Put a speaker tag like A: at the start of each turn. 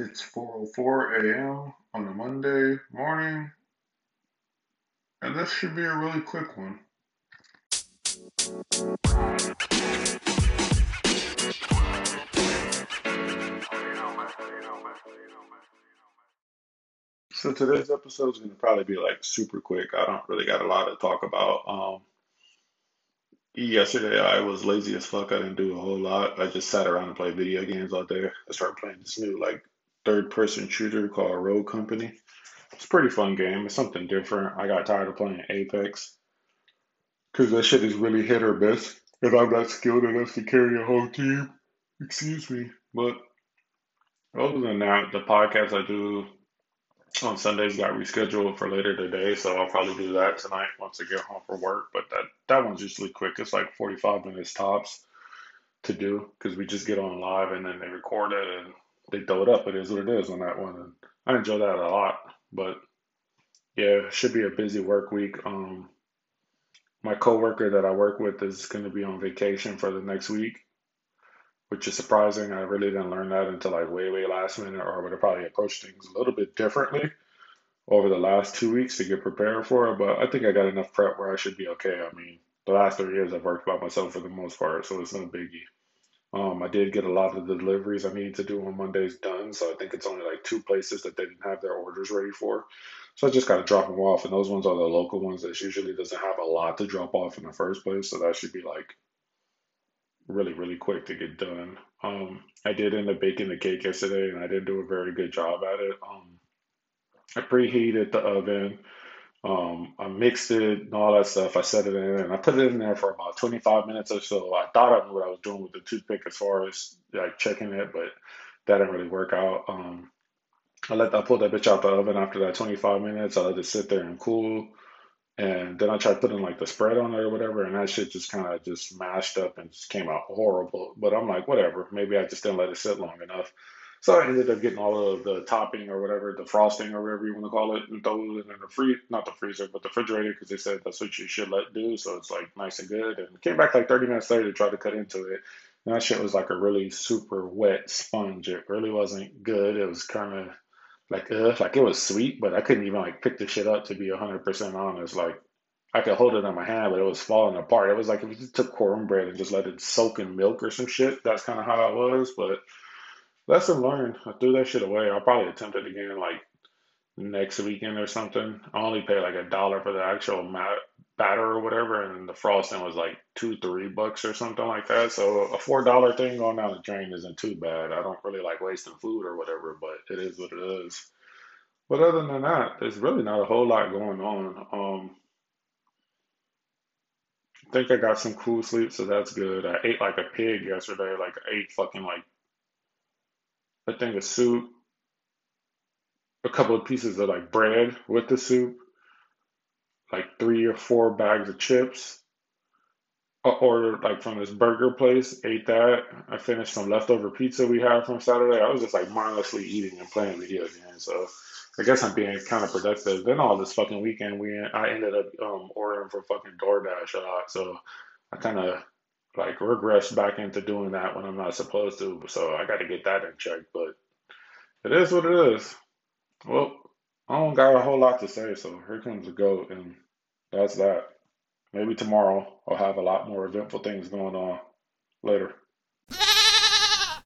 A: It's 4:04 a.m. on a Monday morning, and this should be a really quick one. So today's episode is going to probably be like super quick. I don't really got a lot to talk about. Um, yesterday I was lazy as fuck. I didn't do a whole lot. I just sat around and played video games all day. I started playing this new like third person shooter called Rogue Company. It's a pretty fun game. It's something different. I got tired of playing Apex because that shit is really hit or miss. And I'm not skilled enough to carry a whole team. Excuse me. But other than that, the podcast I do on Sundays got rescheduled for later today, so I'll probably do that tonight once I get home from work. But that that one's usually quick. It's like 45 minutes tops to do because we just get on live and then they record it and they throw it up. It is what it is on that one, and I enjoy that a lot. But yeah, should be a busy work week. Um, my coworker that I work with is going to be on vacation for the next week, which is surprising. I really didn't learn that until like way, way last minute, or I would have probably approached things a little bit differently over the last two weeks to get prepared for it. But I think I got enough prep where I should be okay. I mean, the last three years I've worked by myself for the most part, so it's no biggie. Um, I did get a lot of the deliveries I needed to do on Mondays done, so I think it's only like two places that they didn't have their orders ready for. So I just got to drop them off, and those ones are the local ones that usually doesn't have a lot to drop off in the first place, so that should be like really, really quick to get done. Um, I did end up baking the cake yesterday, and I didn't do a very good job at it. Um, I preheated the oven. Um, I mixed it and all that stuff. I set it in and I put it in there for about 25 minutes or so. I thought I knew what I was doing with the toothpick as far as like checking it, but that didn't really work out. Um, I let I pulled that bitch out the oven after that 25 minutes. I let it sit there and cool. And then I tried putting like the spread on it or whatever, and that shit just kind of just mashed up and just came out horrible. But I'm like, whatever. Maybe I just didn't let it sit long enough. So I ended up getting all of the topping or whatever, the frosting or whatever you want to call it, and throw it in the free, not the freezer, but the refrigerator because they said that's what you should let do. So it's like nice and good. And came back like 30 minutes later to try to cut into it. And that shit was like a really super wet sponge. It really wasn't good. It was kind of like uh, like it was sweet, but I couldn't even like pick the shit up to be 100% honest. Like I could hold it in my hand, but it was falling apart. It was like if you just took cornbread and just let it soak in milk or some shit. That's kind of how it was, but Lesson learned. I threw that shit away. I'll probably attempt it again like next weekend or something. I only pay like a dollar for the actual mat, batter or whatever, and the frosting was like two, three bucks or something like that. So a four dollar thing going down the drain isn't too bad. I don't really like wasting food or whatever, but it is what it is. But other than that, there's really not a whole lot going on. Um, I think I got some cool sleep, so that's good. I ate like a pig yesterday. Like I ate fucking like a thing of soup, a couple of pieces of like bread with the soup, like three or four bags of chips. I ordered like from this burger place, ate that. I finished some leftover pizza we had from Saturday. I was just like mindlessly eating and playing video games. So I guess I'm being kind of productive. Then all this fucking weekend, we I ended up um, ordering for fucking DoorDash a lot. So I kind of like regress back into doing that when I'm not supposed to. So I got to get that in check. But it is what it is. Well, I don't got a whole lot to say. So here comes the goat, and that's that. Maybe tomorrow I'll have a lot more eventful things going on. Later.